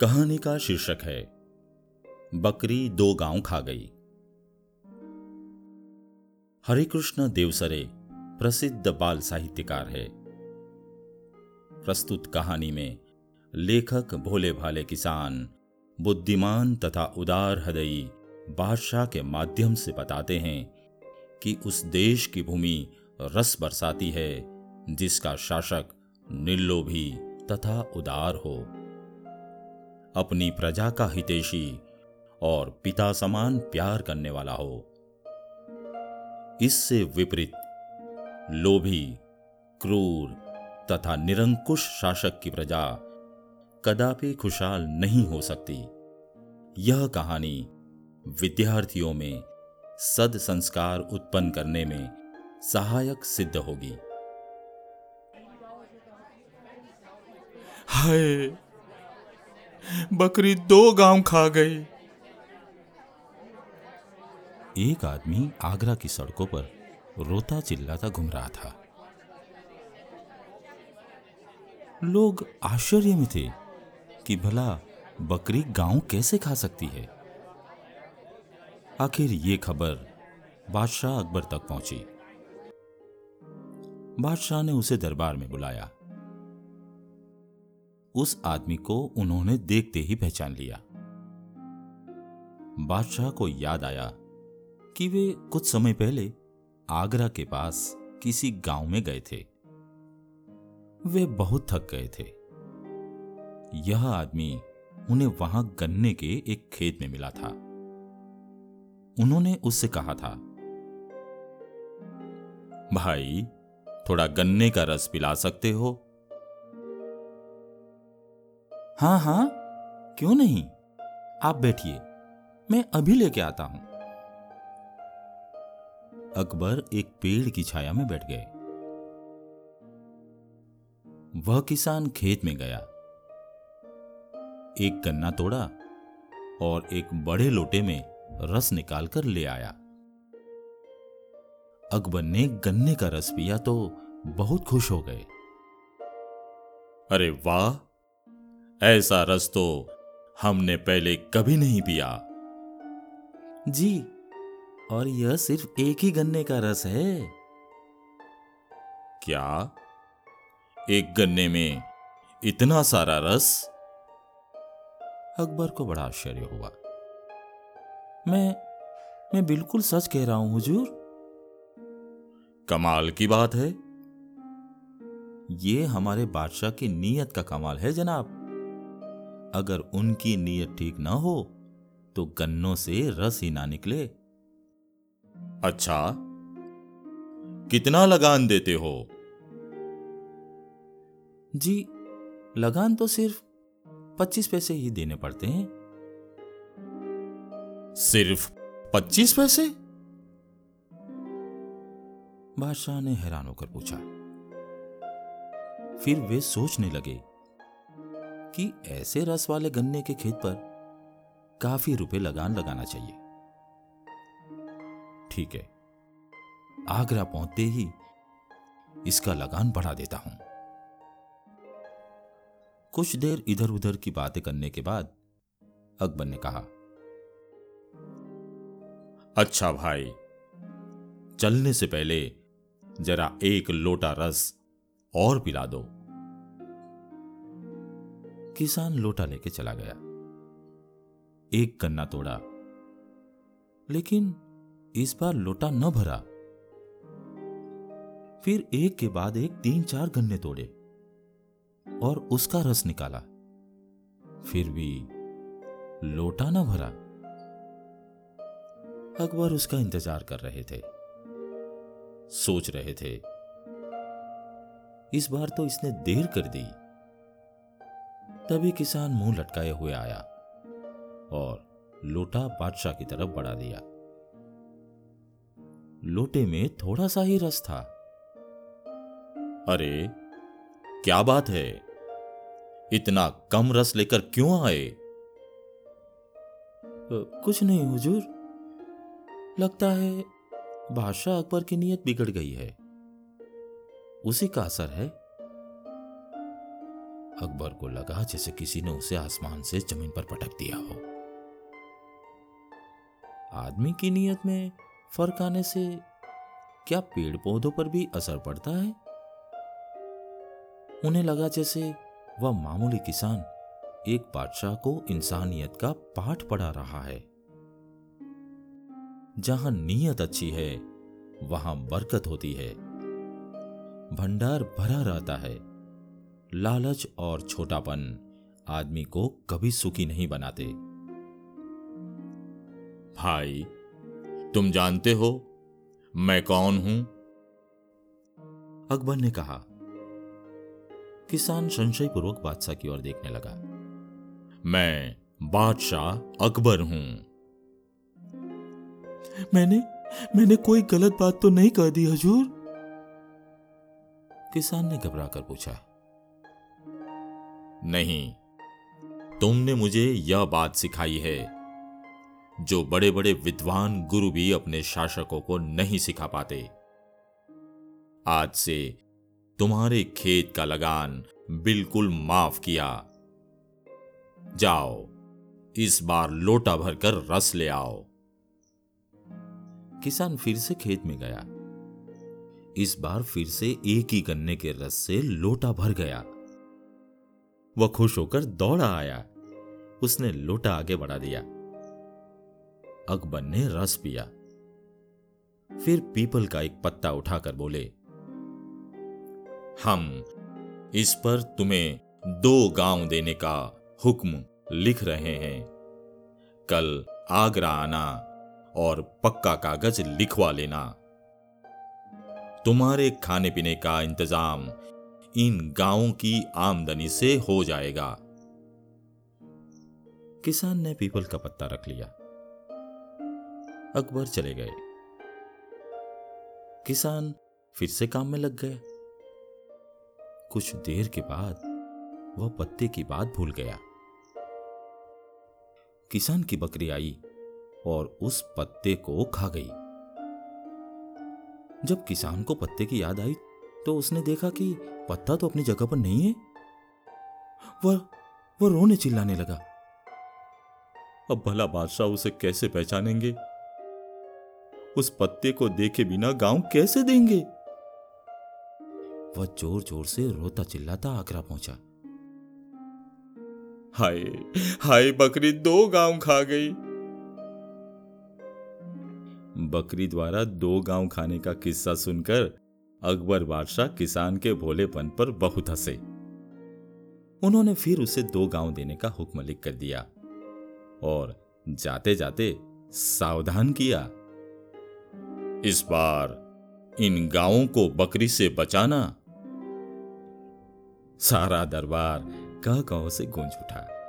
कहानी का शीर्षक है, बकरी दो गाँव खा गई। हरिकृष्ण देवसरे, प्रसिद्ध बाल साहित्यकार है। प्रस्तुत कहानी में, लेखक भोले भाले किसान, बुद्धिमान तथा उदार हृदयी बादशाह के माध्यम से बताते हैं कि उस देश की भूमि रस बरसाती है, जिसका शासक निर्लोभी तथा उदार हो। अपनी प्रजा का हितेशी और पिता समान प्यार करने वाला हो। इससे विपरीत लोभी, क्रूर तथा निरंकुश शासक की प्रजा कदापि खुशहाल नहीं हो सकती। यह कहानी विद्यार्थियों में सद संस्कार उत्पन्न करने में सहायक सिद्ध होगी। हाय बकरी दो गाँव खा गई। एक आदमी आगरा की सड़कों पर रोता चिल्लाता घूम रहा था। लोग आश्चर्य में थे कि भला बकरी गाँव कैसे खा सकती है। आखिर ये खबर बादशाह अकबर तक पहुँची। बादशाह ने उसे दरबार में बुलाया। उस आदमी को उन्होंने देखते ही पहचान लिया। बादशाह को याद आया कि वे कुछ समय पहले आगरा के पास किसी गाँव में गए थे। वे बहुत थक गए थे। यह आदमी उन्हें वहाँ गन्ने के एक खेत में मिला था। उन्होंने उससे कहा था, भाई, थोड़ा गन्ने का रस पिला सकते हो? हाँ हाँ क्यों नहीं? आप बैठिए, मैं अभी लेके आता हूँ। अकबर एक पेड़ की छाया में बैठ गए। वह किसान खेत में गया। एक गन्ना तोड़ा और एक बड़े लोटे में रस निकालकर ले आया। अकबर ने गन्ने का रस पिया तो बहुत खुश हो गए। अरे वाह! ऐसा रस तो हमने पहले कभी नहीं पिया। जी और यह सिर्फ़ एक ही गन्ने का रस है। क्या? एक गन्ने में इतना सारा रस? अकबर को बड़ा आश्चर्य हुआ। मैं मैं बिल्कुल सच कह रहा हूँ हुजूर। कमाल की बात है। ये हमारे बादशाह की नीयत का कमाल है जनाब। अगर उनकी नीयत ठीक ना हो तो गन्नों से रस ही ना निकले। अच्छा कितना लगान देते हो? जी लगान तो सिर्फ़ पच्चीस पैसे ही देने पड़ते हैं। सिर्फ़ पच्चीस पैसे? बादशाह ने हैरान होकर पूछा। फिर वे सोचने लगे कि ऐसे रस वाले गन्ने के खेत पर काफ़ी रुपए लगान लगाना चाहिए। ठीक है, आगरा पहुँचते ही इसका लगान बढ़ा देता हूँ। कुछ देर इधर उधर की बातें करने के बाद अकबर ने कहा अच्छा भाई, चलने से पहले जरा एक लोटा रस और पिला दो। किसान लोटा लेके चला गया। एक गन्ना तोड़ा। लेकिन इस बार लोटा न भरा। फिर एक के बाद एक तीन चार गन्ने तोड़े और उसका रस निकाला। फिर भी लोटा न भरा। अकबर उसका इंतज़ार कर रहे थे। सोच रहे थे, इस बार तो इसने देर कर दी। तभी किसान मुँह लटकाए हुए आया और लोटा बादशाह की तरफ़ बढ़ा दिया। लोटे में थोड़ा सा ही रस था। अरे, क्या बात है? इतना कम रस लेकर क्यों आए? कुछ नहीं हुजूर। लगता है बादशाह अकबर की नीयत बिगड़ गई है। उसी का असर है अकबर को लगा जैसे किसी ने उसे आसमान से ज़मीन पर पटक दिया हो। आदमी की नीयत में फ़र्क आने से क्या पेड़ पौधों पर भी असर पड़ता है? उन्हें लगा जैसे वह मामूली किसान एक बादशाह को इंसानियत का पाठ पढ़ा रहा है। जहाँ नीयत अच्छी है, वहाँ बरकत होती है। भंडार भरा रहता है। लालच और छोटापन आदमी को कभी सुखी नहीं बनाते। भाई तुम जानते हो मैं कौन हूँ? अकबर ने कहा। किसान संशयपूर्वक बादशाह की ओर देखने लगा। मैं बादशाह अकबर हूँ। मैंने मैंने कोई गलत बात तो नहीं कह दी हजूर? किसान ने घबरा कर पूछा। नहीं। तुमने मुझे यह बात सिखाई है, जो बड़े बड़े विद्वान गुरु भी अपने शासकों को नहीं सिखा पाते। आज से तुम्हारे खेत का लगान बिल्कुल माफ़ किया। जाओ, इस बार लोटा भरकर रस ले आओ। किसान फिर से खेत में गया। इस बार फिर से एक ही गन्ने के रस से लोटा भर गया। वह खुश होकर दौड़ा आया। उसने लोटा आगे बढ़ा दिया। अकबर ने रस पिया। फिर पीपल का एक पत्ता उठाकर बोले, हम इस पर तुम्हें दो गाँव देने का हुक्म लिख रहे हैं। कल आगरा आना और पक्का कागज़ लिखवा लेना। तुम्हारे खाने पीने का इंतज़ाम इन गाँवों की आमदनी से हो जाएगा। किसान ने पीपल का पत्ता रख लिया। अकबर चले गए। किसान फिर से काम में लग गया कुछ देर के बाद वह पत्ते की बात भूल गया। किसान की बकरी आई और उस पत्ते को खा गई। जब किसान को पत्ते की याद आई तो उसने देखा कि पत्ता तो अपनी जगह पर नहीं है। वह वह रोने चिल्लाने लगा। अब भला बादशाह उसे कैसे पहचानेंगे? उस पत्ते को देखे बिना गाँव कैसे देंगे? वह ज़ोर ज़ोर से रोता चिल्लाता आगरा पहुँचा। हाय हाय बकरी दो गाँव खा गई। बकरी द्वारा दो गाँव खाने का किस्सा सुनकर अकबर बादशाह किसान के भोलेपन पर बहुत हंसे। उन्होंने फिर उसे दो गाँव देने का हुक्म लिख कर दिया और जाते जाते सावधान किया। इस बार इन गाँवों को बकरी से बचाना। सारा दरबार कह कहो से गूंज उठा।